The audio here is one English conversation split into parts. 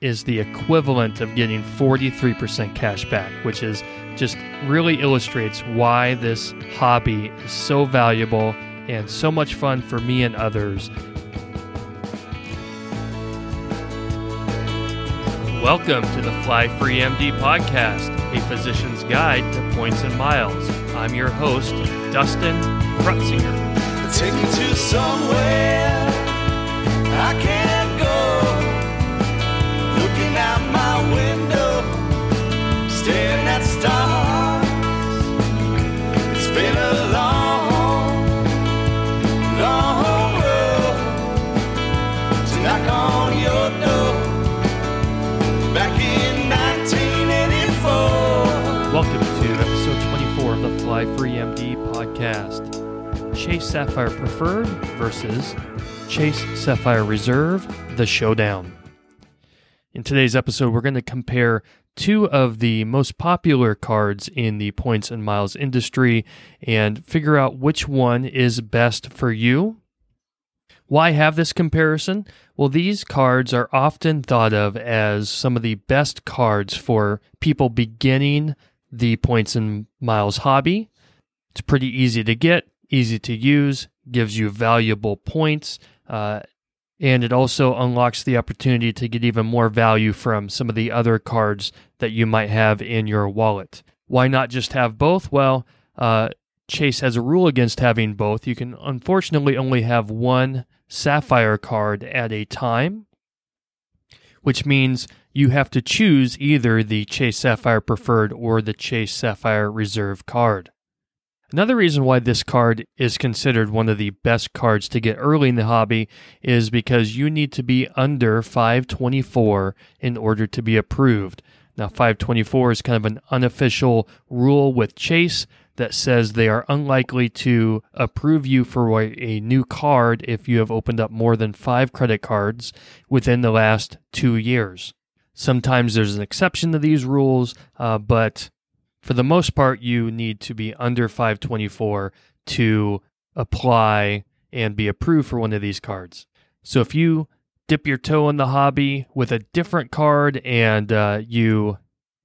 is the equivalent of getting 43% cash back, which is just really illustrates why this hobby is so valuable and so much fun for me and others. Welcome to the Fly Free MD podcast, a physician's guide to points and miles. I'm your host, Dustin Krutzinger. Take me to somewhere I can't podcast. Chase Sapphire Preferred versus Chase Sapphire Reserve, the showdown. In today's episode, we're going to compare two of the most popular cards in the points and miles industry and figure out which one is best for you. Why have this comparison? Well, these cards are often thought of as some of the best cards for people beginning the points and miles hobby. It's pretty easy to get, easy to use, gives you valuable points, uh, and it also unlocks the opportunity to get even more value from some of the other cards that you might have in your wallet. Why not just have both? Well, uh, Chase has a rule against having both. You can unfortunately only have one Sapphire card at a time, which means you have to choose either the Chase Sapphire Preferred or the Chase Sapphire Reserve card. Another reason why this card is considered one of the best cards to get early in the hobby is because you need to be under 524 in order to be approved. Now, 524 is kind of an unofficial rule with Chase that says they are unlikely to approve you for a new card if you have opened up more than five credit cards within the last two years. Sometimes there's an exception to these rules, uh, but for the most part, you need to be under 524 to apply and be approved for one of these cards. So if you dip your toe in the hobby with a different card and uh, you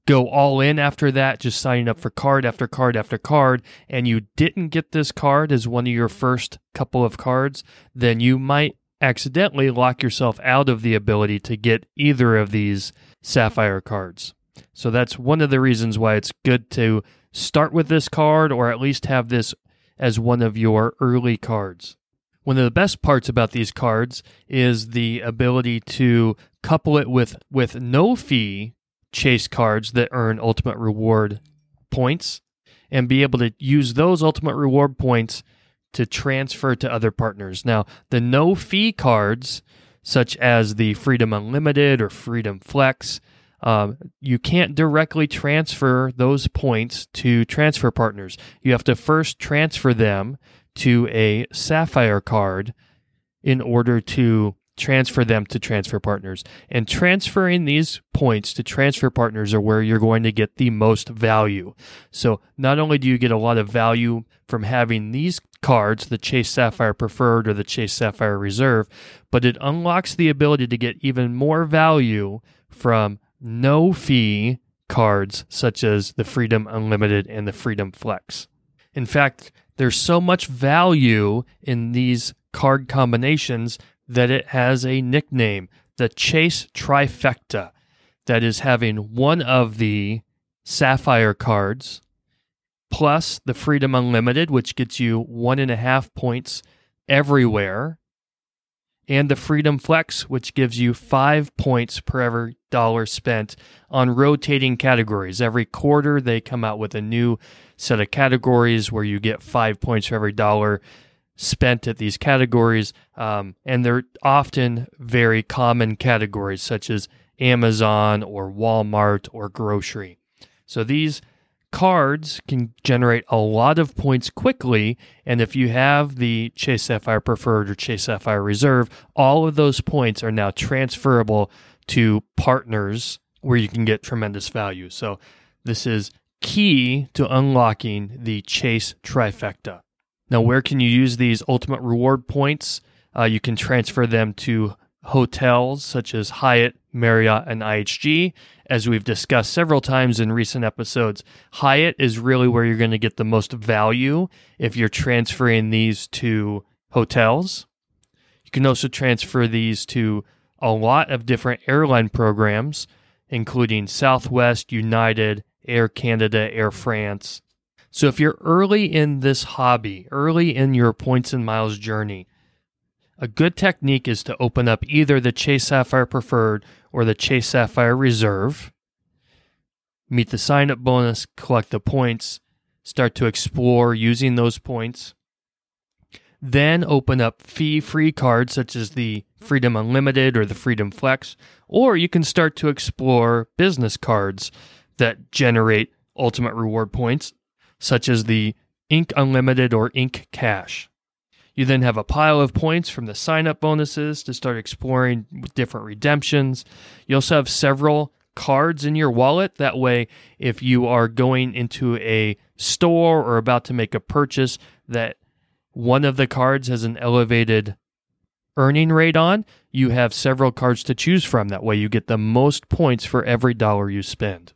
go all in after that, just signing up for card after card after card, and you didn't get this card as one of your first couple of cards, then you might accidentally lock yourself out of the ability to get either of these Sapphire cards. So that's one of the reasons why it's good to start with this card or at least have this as one of your early cards. One of the best parts about these cards is the ability to couple it with with no fee chase cards that earn ultimate reward points and be able to use those ultimate reward points to transfer to other partners. Now, the no fee cards such as the Freedom Unlimited or Freedom Flex um, you can't directly transfer those points to transfer partners. You have to first transfer them to a Sapphire card in order to transfer them to transfer partners. And transferring these points to transfer partners are where you're going to get the most value. So not only do you get a lot of value from having these cards, the Chase Sapphire Preferred or the Chase Sapphire Reserve, but it unlocks the ability to get even more value from no fee cards such as the Freedom Unlimited and the Freedom Flex. In fact, there's so much value in these card combinations that it has a nickname, the Chase Trifecta, that is having one of the Sapphire cards plus the Freedom Unlimited, which gets you one and a half points everywhere, and the Freedom Flex, which gives you five points per every dollar spent on rotating categories. Every quarter, they come out with a new set of categories where you get five points for every dollar spent at these categories. Um, and they're often very common categories, such as Amazon or Walmart or grocery. So these cards can generate a lot of points quickly. And if you have the Chase Sapphire Preferred or Chase Sapphire Reserve, all of those points are now transferable to partners where you can get tremendous value. So this is key to unlocking the Chase Trifecta. Now, where can you use these ultimate reward points? Uh, you can transfer them to hotels such as Hyatt, Marriott, and IHG. As we've discussed several times in recent episodes, Hyatt is really where you're going to get the most value if you're transferring these to hotels. You can also transfer these to a lot of different airline programs, including Southwest, United, Air Canada, Air France. So if you're early in this hobby, early in your points and miles journey, a good technique is to open up either the Chase Sapphire Preferred or the Chase Sapphire Reserve, meet the sign up bonus, collect the points, start to explore using those points. Then open up fee free cards such as the Freedom Unlimited or the Freedom Flex, or you can start to explore business cards that generate ultimate reward points, such as the Ink Unlimited or Ink Cash. You then have a pile of points from the sign up bonuses to start exploring different redemptions. You also have several cards in your wallet. That way, if you are going into a store or about to make a purchase that one of the cards has an elevated earning rate on, you have several cards to choose from. That way, you get the most points for every dollar you spend.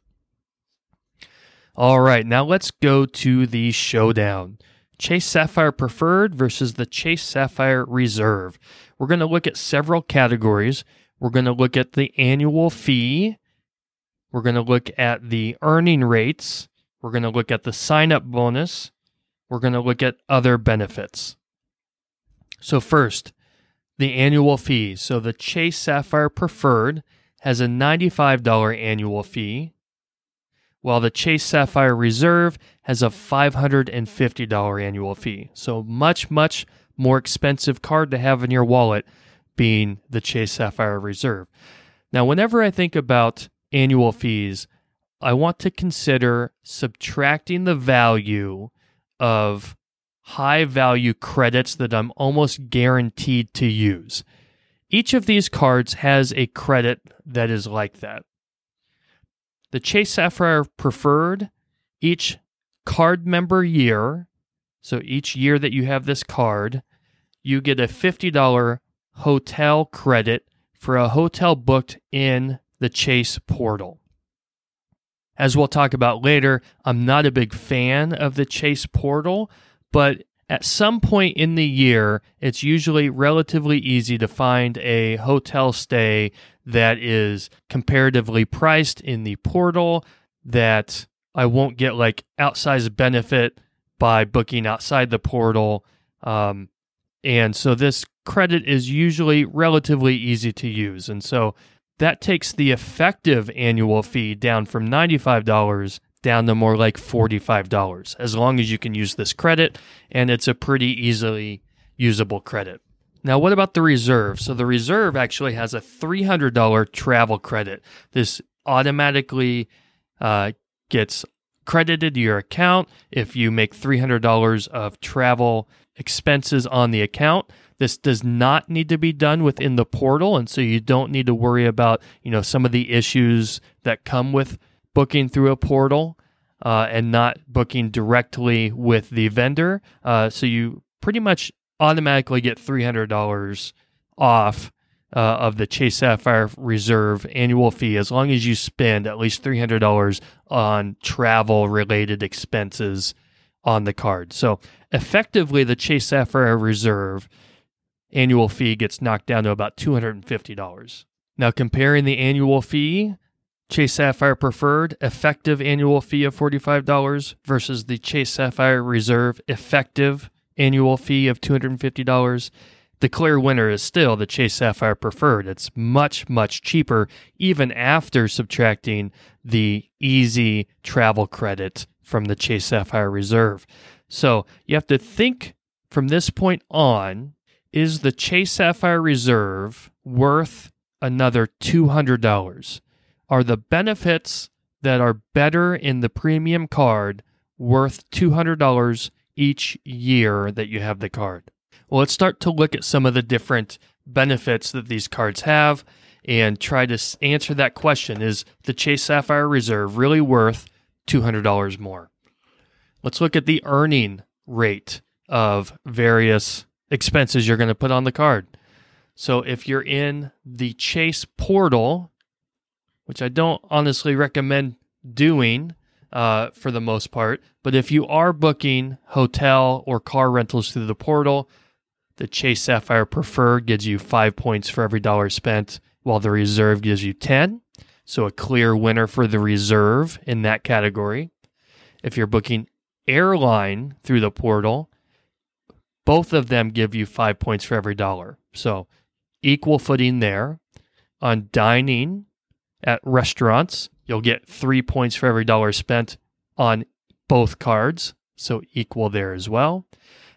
All right, now let's go to the showdown. Chase Sapphire Preferred versus the Chase Sapphire Reserve. We're going to look at several categories. We're going to look at the annual fee. We're going to look at the earning rates. We're going to look at the sign up bonus. We're going to look at other benefits. So, first, the annual fee. So, the Chase Sapphire Preferred has a $95 annual fee while the Chase Sapphire Reserve has a $550 annual fee. So much, much more expensive card to have in your wallet being the Chase Sapphire Reserve. Now, whenever I think about annual fees, I want to consider subtracting the value of high value credits that I'm almost guaranteed to use. Each of these cards has a credit that is like that. The Chase Sapphire Preferred, each card member year, so each year that you have this card, you get a $50 hotel credit for a hotel booked in the Chase portal. As we'll talk about later, I'm not a big fan of the Chase portal, but at some point in the year, it's usually relatively easy to find a hotel stay that is comparatively priced in the portal that I won't get like outsized benefit by booking outside the portal. Um, and so this credit is usually relatively easy to use. And so that takes the effective annual fee down from $95 down to more like $45 as long as you can use this credit and it's a pretty easily usable credit. Now, what about the reserve? So, the reserve actually has a $300 travel credit. This automatically uh, gets credited to your account if you make $300 of travel expenses on the account. This does not need to be done within the portal, and so you don't need to worry about you know some of the issues that come with booking through a portal uh, and not booking directly with the vendor. Uh, so you pretty much automatically get $300 off uh, of the Chase Sapphire Reserve annual fee as long as you spend at least $300 on travel related expenses on the card. So effectively, the Chase Sapphire Reserve annual fee gets knocked down to about $250. Now, comparing the annual fee Chase Sapphire Preferred effective annual fee of $45 versus the Chase Sapphire Reserve effective annual fee of $250. The clear winner is still the Chase Sapphire Preferred. It's much, much cheaper, even after subtracting the easy travel credit from the Chase Sapphire Reserve. So you have to think from this point on is the Chase Sapphire Reserve worth another $200? Are the benefits that are better in the premium card worth $200 each year that you have the card? Well, let's start to look at some of the different benefits that these cards have and try to answer that question. Is the Chase Sapphire Reserve really worth $200 more? Let's look at the earning rate of various expenses you're going to put on the card. So if you're in the Chase portal, which I don't honestly recommend doing uh, for the most part, but if you are booking hotel or car rentals through the portal, the Chase Sapphire Preferred gives you five points for every dollar spent, while the Reserve gives you 10. So a clear winner for the Reserve in that category. If you're booking airline through the portal, both of them give you five points for every dollar. So equal footing there. On dining at restaurants, you'll get three points for every dollar spent on both cards. So equal there as well.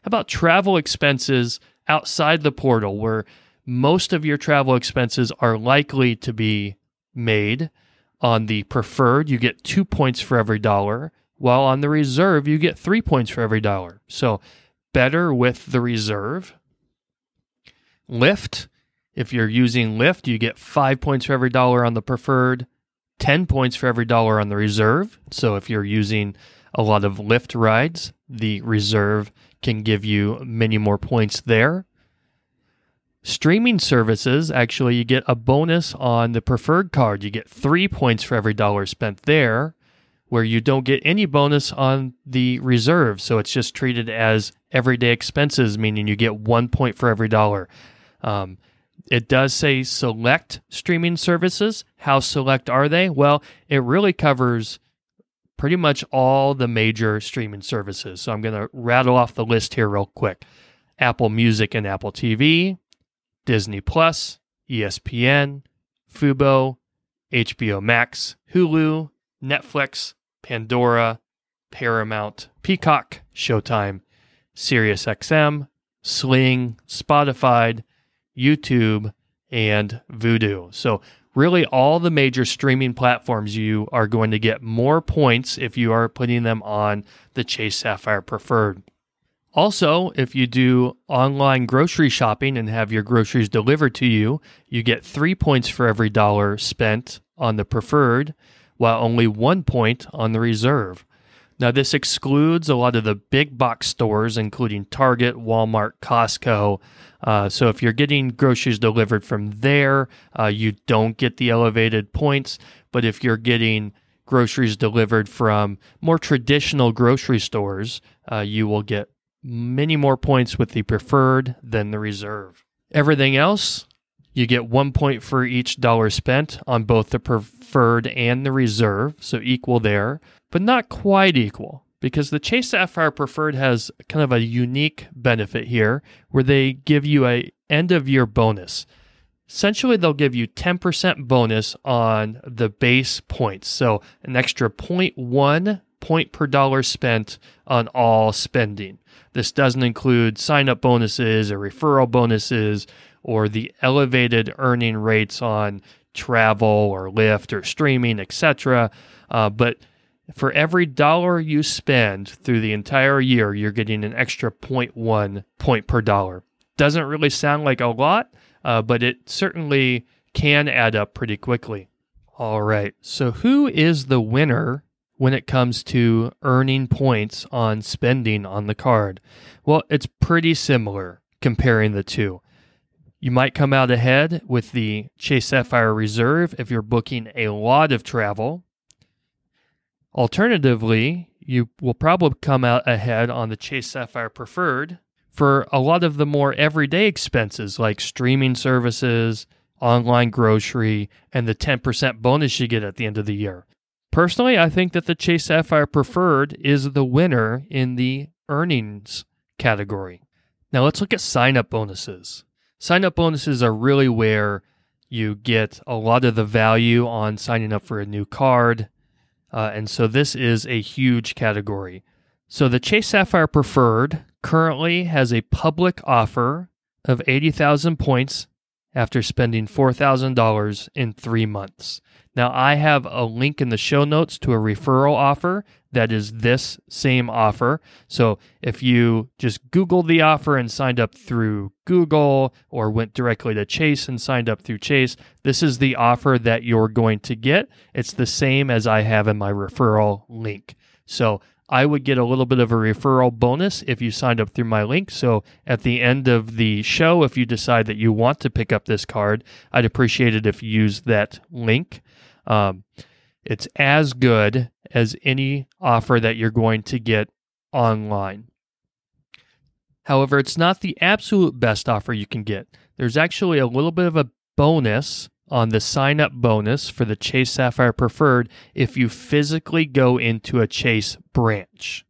How about travel expenses outside the portal where most of your travel expenses are likely to be made? On the preferred, you get two points for every dollar, while on the reserve, you get three points for every dollar. So better with the reserve. Lyft, if you're using Lyft, you get five points for every dollar on the preferred, 10 points for every dollar on the reserve. So if you're using a lot of Lyft rides, the reserve can give you many more points there. Streaming services, actually, you get a bonus on the preferred card. You get three points for every dollar spent there, where you don't get any bonus on the reserve. So it's just treated as everyday expenses, meaning you get one point for every dollar. Um, it does say select streaming services. How select are they? Well, it really covers pretty much all the major streaming services. So I'm going to rattle off the list here real quick Apple Music and Apple TV, Disney Plus, ESPN, Fubo, HBO Max, Hulu, Netflix, Pandora, Paramount, Peacock, Showtime, SiriusXM, Sling, Spotify, YouTube, and Vudu. So, really, all the major streaming platforms, you are going to get more points if you are putting them on the Chase Sapphire Preferred. Also, if you do online grocery shopping and have your groceries delivered to you, you get three points for every dollar spent on the preferred, while only one point on the reserve. Now, this excludes a lot of the big box stores, including Target, Walmart, Costco. Uh, so, if you're getting groceries delivered from there, uh, you don't get the elevated points. But if you're getting groceries delivered from more traditional grocery stores, uh, you will get many more points with the preferred than the reserve. Everything else, you get one point for each dollar spent on both the preferred and the reserve, so equal there, but not quite equal because the Chase Sapphire Preferred has kind of a unique benefit here where they give you a end of year bonus. Essentially, they'll give you 10% bonus on the base points. So, an extra 0.1 point per dollar spent on all spending. This doesn't include sign up bonuses or referral bonuses or the elevated earning rates on travel or Lyft or streaming, etc. Uh, but for every dollar you spend through the entire year, you're getting an extra 0.1 point per dollar. Doesn't really sound like a lot, uh, but it certainly can add up pretty quickly. All right, so who is the winner when it comes to earning points on spending on the card? Well, it's pretty similar comparing the two. You might come out ahead with the Chase Sapphire Reserve if you're booking a lot of travel. Alternatively, you will probably come out ahead on the Chase Sapphire Preferred for a lot of the more everyday expenses like streaming services, online grocery, and the 10% bonus you get at the end of the year. Personally, I think that the Chase Sapphire Preferred is the winner in the earnings category. Now let's look at sign up bonuses. Sign up bonuses are really where you get a lot of the value on signing up for a new card. Uh, and so this is a huge category. So the Chase Sapphire Preferred currently has a public offer of 80,000 points after spending $4,000 in three months. Now, I have a link in the show notes to a referral offer that is this same offer. So if you just Googled the offer and signed up through Google or went directly to Chase and signed up through Chase, this is the offer that you're going to get. It's the same as I have in my referral link. So I would get a little bit of a referral bonus if you signed up through my link. So at the end of the show, if you decide that you want to pick up this card, I'd appreciate it if you use that link. Um, it's as good as any offer that you're going to get online. However, it's not the absolute best offer you can get. There's actually a little bit of a bonus on the sign up bonus for the Chase Sapphire Preferred if you physically go into a Chase branch.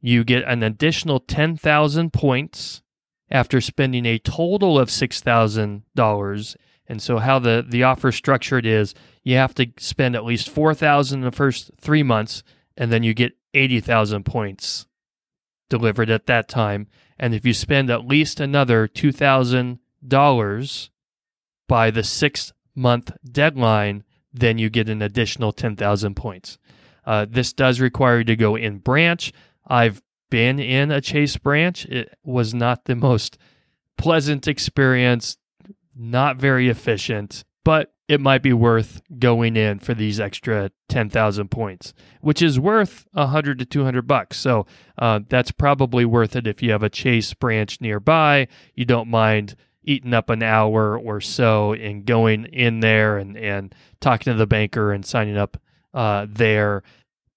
You get an additional 10,000 points after spending a total of $6,000. And so how the, the offer is structured is you have to spend at least 4,000 in the first 3 months and then you get 80,000 points delivered at that time. And if you spend at least another $2,000 by the six month deadline, then you get an additional 10,000 points. Uh, this does require you to go in branch. I've been in a Chase branch. It was not the most pleasant experience, not very efficient, but it might be worth going in for these extra 10,000 points, which is worth 100 to 200 bucks. So uh, that's probably worth it if you have a Chase branch nearby. You don't mind eating up an hour or so in going in there and, and talking to the banker and signing up uh, there.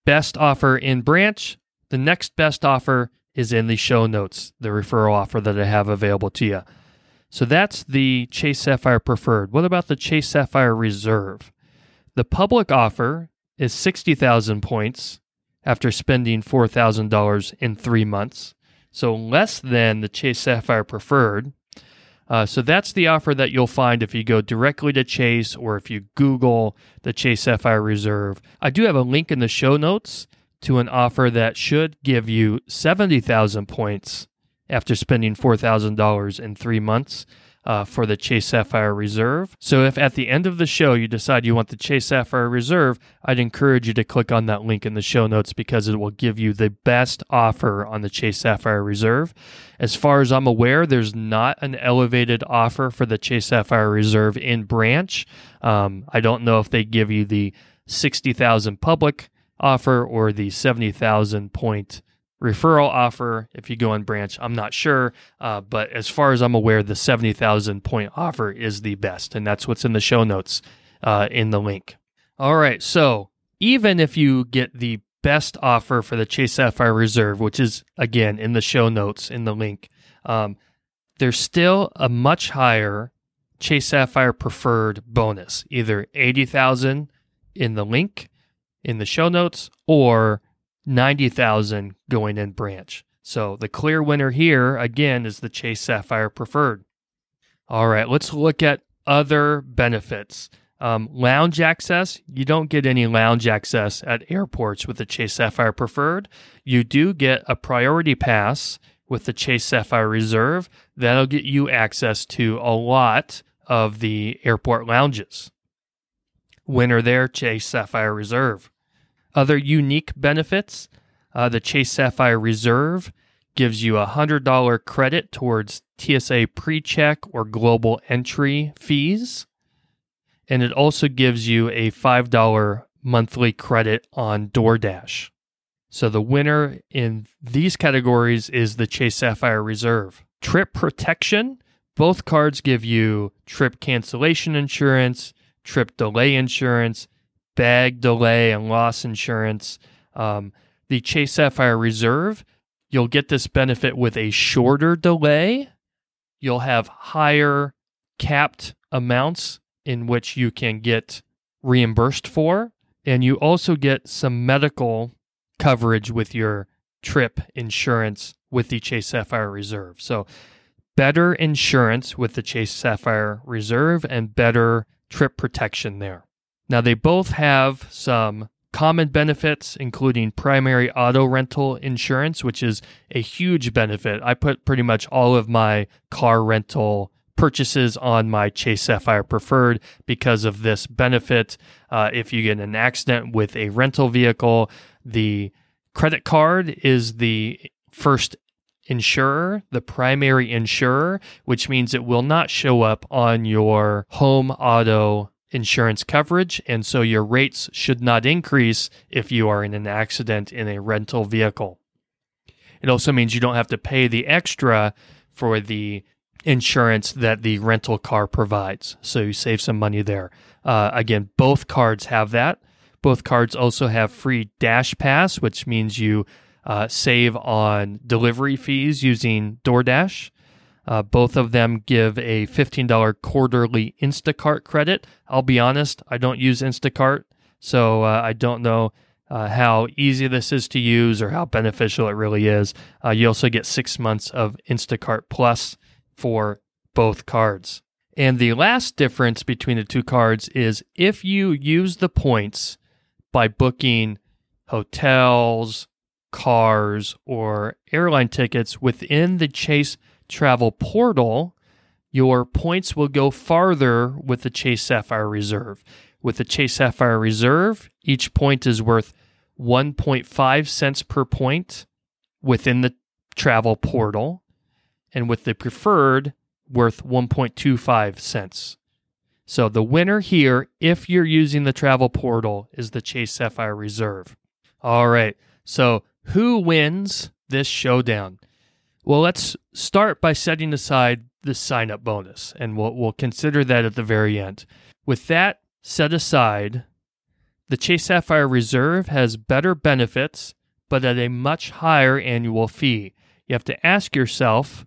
Best offer in branch. The next best offer is in the show notes, the referral offer that I have available to you. So that's the Chase Sapphire Preferred. What about the Chase Sapphire Reserve? The public offer is 60,000 points after spending $4,000 in three months. So less than the Chase Sapphire Preferred. Uh, so that's the offer that you'll find if you go directly to Chase or if you Google the Chase Sapphire Reserve. I do have a link in the show notes to an offer that should give you 70,000 points after spending $4,000 in three months. Uh, for the Chase Sapphire Reserve. So, if at the end of the show you decide you want the Chase Sapphire Reserve, I'd encourage you to click on that link in the show notes because it will give you the best offer on the Chase Sapphire Reserve. As far as I'm aware, there's not an elevated offer for the Chase Sapphire Reserve in branch. Um, I don't know if they give you the 60,000 public offer or the 70,000 point referral offer if you go in branch. I'm not sure uh, but as far as i'm aware the 70000 point offer is the best and that's what's in the show notes uh, in the link. All right so even if you get the best offer for the chase sapphire reserve which is again in the show notes in the link um, there's still a much higher chase sapphire preferred bonus either 80000 in the link in the show notes or 90,000 going in branch. So the clear winner here again is the Chase Sapphire Preferred. All right, let's look at other benefits. Um, lounge access, you don't get any lounge access at airports with the Chase Sapphire Preferred. You do get a priority pass with the Chase Sapphire Reserve. That'll get you access to a lot of the airport lounges. Winner there, Chase Sapphire Reserve. Other unique benefits uh, the Chase Sapphire Reserve gives you a $100 credit towards TSA pre check or global entry fees. And it also gives you a $5 monthly credit on DoorDash. So the winner in these categories is the Chase Sapphire Reserve. Trip protection both cards give you trip cancellation insurance, trip delay insurance, bag delay and loss insurance. Um, the Chase Sapphire Reserve, you'll get this benefit with a shorter delay. You'll have higher capped amounts in which you can get reimbursed for. And you also get some medical coverage with your trip insurance with the Chase Sapphire Reserve. So, better insurance with the Chase Sapphire Reserve and better trip protection there. Now, they both have some common benefits, including primary auto rental insurance, which is a huge benefit. I put pretty much all of my car rental purchases on my Chase Sapphire Preferred because of this benefit. Uh, if you get an accident with a rental vehicle, the credit card is the first insurer, the primary insurer, which means it will not show up on your home auto insurance coverage, and so your rates should not increase if you are in an accident in a rental vehicle. It also means you don't have to pay the extra for the insurance that the rental car provides. So you save some money there. Uh, again, both cards have that. Both cards also have free Dash Pass, which means you uh, save on delivery fees using DoorDash. Uh, both of them give a $15 quarterly Instacart credit. I'll be honest, I don't use Instacart, so uh, I don't know uh, how easy this is to use or how beneficial it really is. Uh, you also get six months of Instacart Plus for both cards. And the last difference between the two cards is if you use the points by booking hotels, cars, or airline tickets within the Chase travel portal, your points will go farther with the Chase Sapphire Reserve. With the Chase Sapphire Reserve, each point is worth 1.5 cents per point within the travel portal, and with the preferred, worth 1.25 cents. So the winner here, if you're using the travel portal, is the Chase Sapphire Reserve. All right. So who wins this showdown? Well, let's start by setting aside the sign up bonus, and we'll, we'll consider that at the very end. With that set aside, the Chase Sapphire Reserve has better benefits, but at a much higher annual fee. You have to ask yourself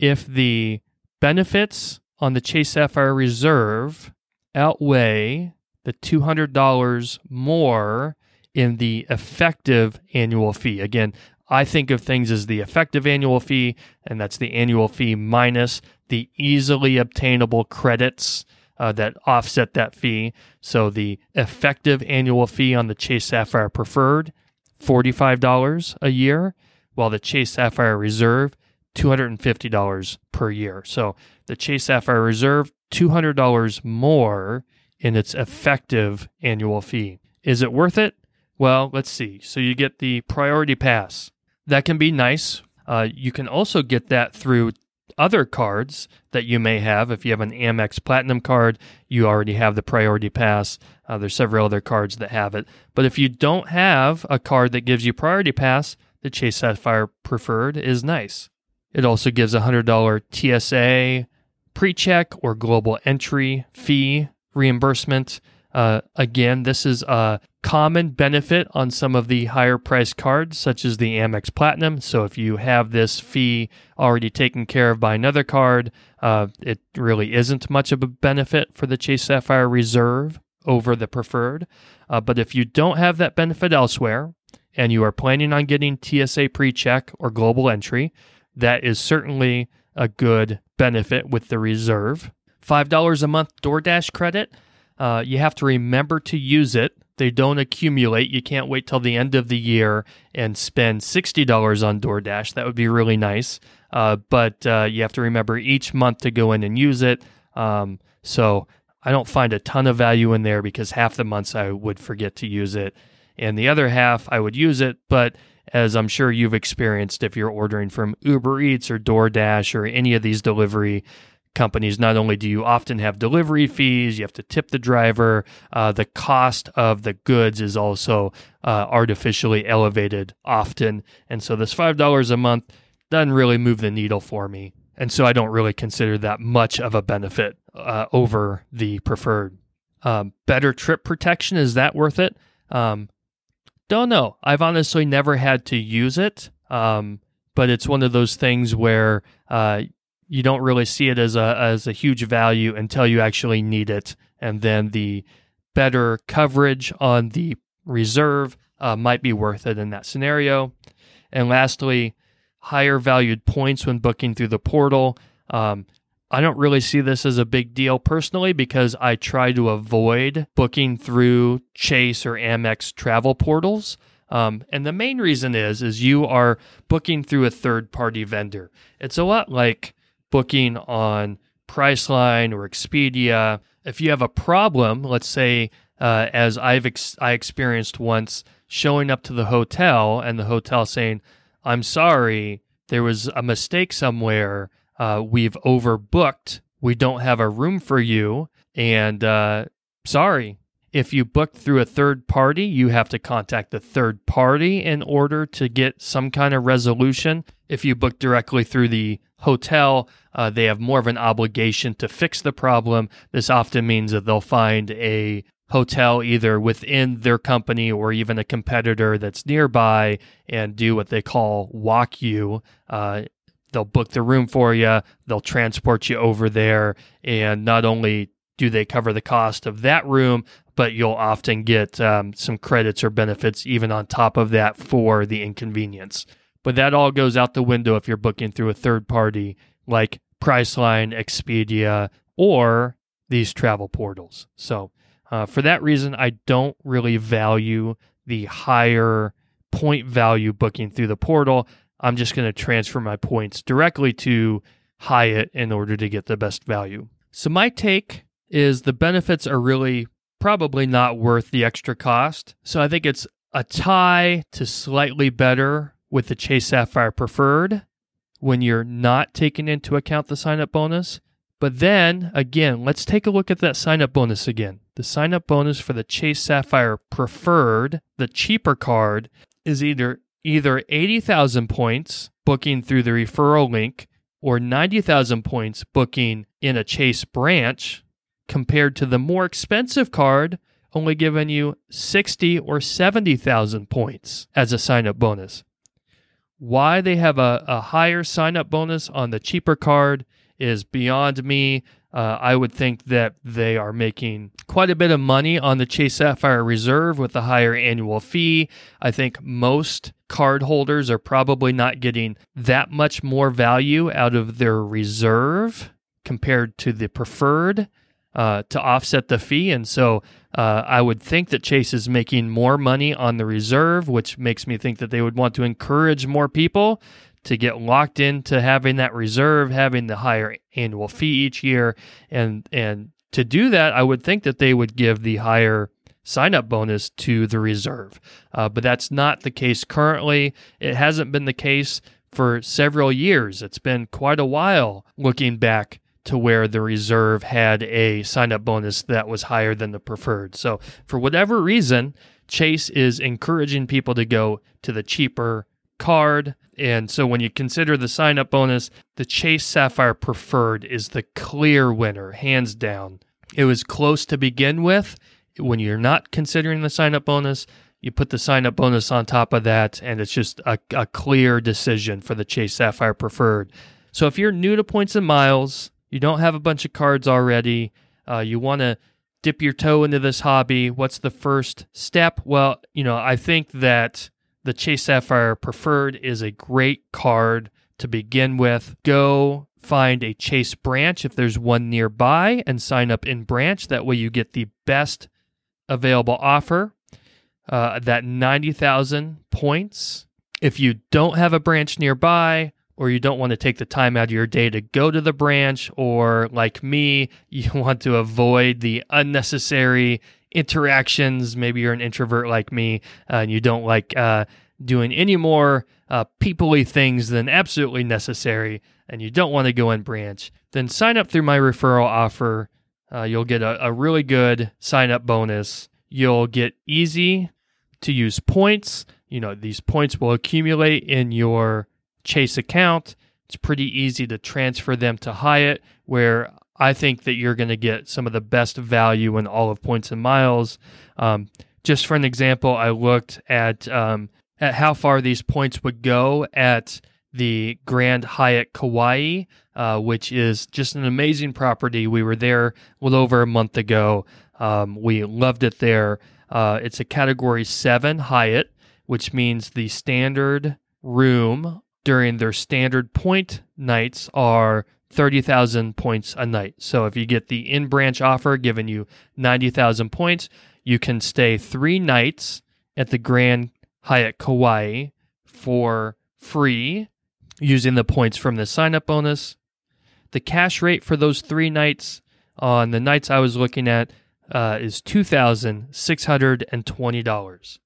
if the benefits on the Chase Sapphire Reserve outweigh the $200 more in the effective annual fee. Again, I think of things as the effective annual fee, and that's the annual fee minus the easily obtainable credits uh, that offset that fee. So the effective annual fee on the Chase Sapphire Preferred, $45 a year, while the Chase Sapphire Reserve, $250 per year. So the Chase Sapphire Reserve, $200 more in its effective annual fee. Is it worth it? Well, let's see. So you get the priority pass. That can be nice. Uh, you can also get that through other cards that you may have. If you have an Amex Platinum card, you already have the Priority Pass. Uh, there's several other cards that have it. But if you don't have a card that gives you Priority Pass, the Chase Sapphire Preferred is nice. It also gives a $100 TSA pre check or global entry fee reimbursement. Uh, again, this is a common benefit on some of the higher priced cards, such as the Amex Platinum. So if you have this fee already taken care of by another card, uh, it really isn't much of a benefit for the Chase Sapphire Reserve over the preferred. Uh, but if you don't have that benefit elsewhere and you are planning on getting TSA pre check or global entry, that is certainly a good benefit with the reserve. $5 a month DoorDash credit. Uh, you have to remember to use it. They don't accumulate. You can't wait till the end of the year and spend $60 on DoorDash. That would be really nice. Uh, but uh, you have to remember each month to go in and use it. Um, so I don't find a ton of value in there because half the months I would forget to use it. And the other half I would use it. But as I'm sure you've experienced if you're ordering from Uber Eats or DoorDash or any of these delivery companies, not only do you often have delivery fees, you have to tip the driver, uh, the cost of the goods is also uh, artificially elevated often. And so this $5 a month doesn't really move the needle for me. And so I don't really consider that much of a benefit uh, over the preferred. Um, better trip protection, is that worth it? Um, don't know. I've honestly never had to use it. Um, but it's one of those things where uh, you don't really see it as a as a huge value until you actually need it, and then the better coverage on the reserve uh, might be worth it in that scenario. And lastly, higher valued points when booking through the portal. Um, I don't really see this as a big deal personally because I try to avoid booking through Chase or Amex travel portals. Um, and the main reason is is you are booking through a third party vendor. It's a lot like booking on Priceline or Expedia. If you have a problem, let's say uh, as I've ex- I experienced once, showing up to the hotel and the hotel saying, "I'm sorry, there was a mistake somewhere. Uh, we've overbooked. We don't have a room for you." And uh, sorry. If you booked through a third party, you have to contact the third party in order to get some kind of resolution. If you book directly through the hotel, uh, they have more of an obligation to fix the problem. This often means that they'll find a hotel either within their company or even a competitor that's nearby and do what they call walk you. Uh, they'll book the room for you, they'll transport you over there, and not only do they cover the cost of that room, but you'll often get um, some credits or benefits even on top of that for the inconvenience. But that all goes out the window if you're booking through a third party like Priceline, Expedia, or these travel portals. So, uh, for that reason, I don't really value the higher point value booking through the portal. I'm just going to transfer my points directly to Hyatt in order to get the best value. So, my take is the benefits are really probably not worth the extra cost. So, I think it's a tie to slightly better with the Chase Sapphire Preferred when you're not taking into account the sign up bonus. But then again, let's take a look at that sign up bonus again. The sign up bonus for the Chase Sapphire Preferred, the cheaper card, is either either 80,000 points booking through the referral link or 90,000 points booking in a Chase branch compared to the more expensive card only giving you 60 or 70,000 points as a sign up bonus. Why they have a, a higher sign up bonus on the cheaper card is beyond me. Uh, I would think that they are making quite a bit of money on the Chase Sapphire Reserve with the higher annual fee. I think most card holders are probably not getting that much more value out of their reserve compared to the preferred uh, to offset the fee. And so uh, I would think that Chase is making more money on the reserve, which makes me think that they would want to encourage more people to get locked into having that reserve, having the higher annual fee each year, and and to do that, I would think that they would give the higher sign up bonus to the reserve. Uh, but that's not the case currently. It hasn't been the case for several years. It's been quite a while looking back to where the reserve had a sign up bonus that was higher than the preferred. So, for whatever reason, Chase is encouraging people to go to the cheaper card. And so, when you consider the sign up bonus, the Chase Sapphire Preferred is the clear winner, hands down. It was close to begin with. When you're not considering the sign up bonus, you put the sign up bonus on top of that, and it's just a, a clear decision for the Chase Sapphire Preferred. So, if you're new to points and miles, you don't have a bunch of cards already, uh, you want to dip your toe into this hobby, what's the first step? Well, you know, I think that the Chase Sapphire Preferred is a great card to begin with. Go find a Chase branch if there's one nearby and sign up in branch. That way you get the best available offer. Uh, that 90,000 points. If you don't have a branch nearby, or you don't want to take the time out of your day to go to the branch, or like me, you want to avoid the unnecessary interactions. Maybe you're an introvert like me, uh, and you don't like uh, doing any more uh, things than absolutely necessary, and you don't want to go in branch. Then sign up through my referral offer. Uh, you'll get a, a really good sign up bonus. You'll get easy to use points. You know, these points will accumulate in your Chase account. It's pretty easy to transfer them to Hyatt, where I think that you're going to get some of the best value in all of points and miles. Um, just for an example, I looked at um, at how far these points would go at the Grand Hyatt Kauai, uh, which is just an amazing property. We were there a little over a month ago. Um, we loved it there. Uh, it's a Category Seven Hyatt, which means the standard room during their standard point nights are 30,000 points a night. So if you get the in branch offer giving you 90,000 points, you can stay three nights at the Grand Hyatt Kauai for free using the points from the sign up bonus. The cash rate for those three nights on the nights I was looking at uh, is $2,620.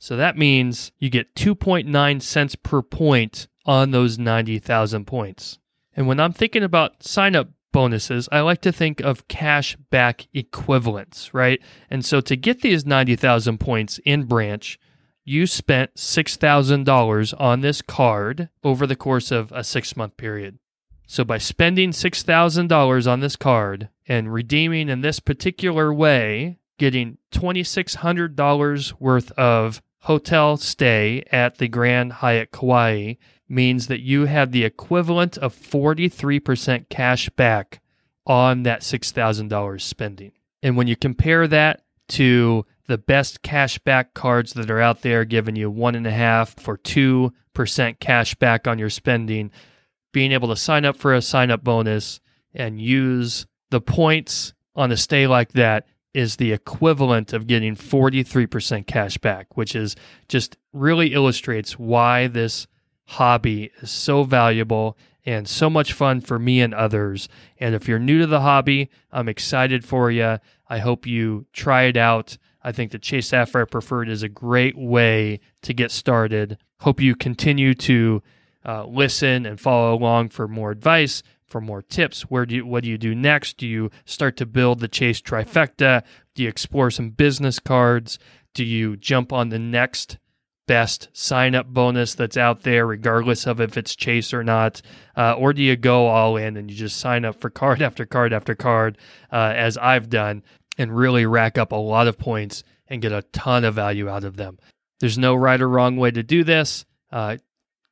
So that means you get 2.9 cents per point on those 90,000 points. And when I'm thinking about sign up bonuses, I like to think of cash back equivalents, right? And so to get these 90,000 points in branch, you spent $6,000 on this card over the course of a six month period. So by spending $6,000 on this card and redeeming in this particular way, getting $2,600 worth of hotel stay at the Grand Hyatt Kauai means that you have the equivalent of 43% cash back on that $6,000 spending. And when you compare that to the best cash back cards that are out there, giving you one and a half for 2% cash back on your spending, being able to sign up for a sign up bonus and use the points on a stay like that is the equivalent of getting 43% cash back, which is just really illustrates why this hobby is so valuable and so much fun for me and others. And if you're new to the hobby, I'm excited for you. I hope you try it out. I think the Chase Sapphire Preferred is a great way to get started. Hope you continue to uh, listen and follow along for more advice, for more tips. Where do you, what do you do next? Do you start to build the Chase trifecta? Do you explore some business cards? Do you jump on the next best sign up bonus that's out there, regardless of if it's Chase or not? Uh, or do you go all in and you just sign up for card after card after card, uh, as I've done, and really rack up a lot of points and get a ton of value out of them? There's no right or wrong way to do this. Uh,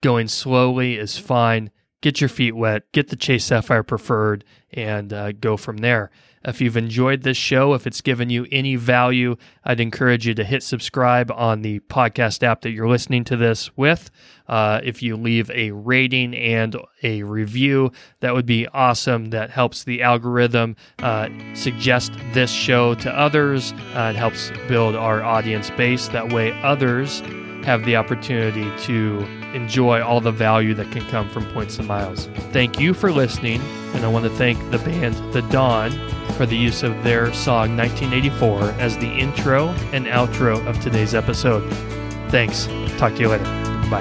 going slowly is fine get your feet wet, get the Chase Sapphire Preferred, and uh, go from there. If you've enjoyed this show, if it's given you any value, I'd encourage you to hit subscribe on the podcast app that you're listening to this with. Uh, if you leave a rating and a review, that would be awesome. That helps the algorithm uh, suggest this show to others. Uh, it helps build our audience base. That way, others have the opportunity to enjoy all the value that can come from points and miles. Thank you for listening, and I want to thank the band The Dawn for the use of their song 1984 as the intro and outro of today's episode. Thanks. Talk to you later. Bye.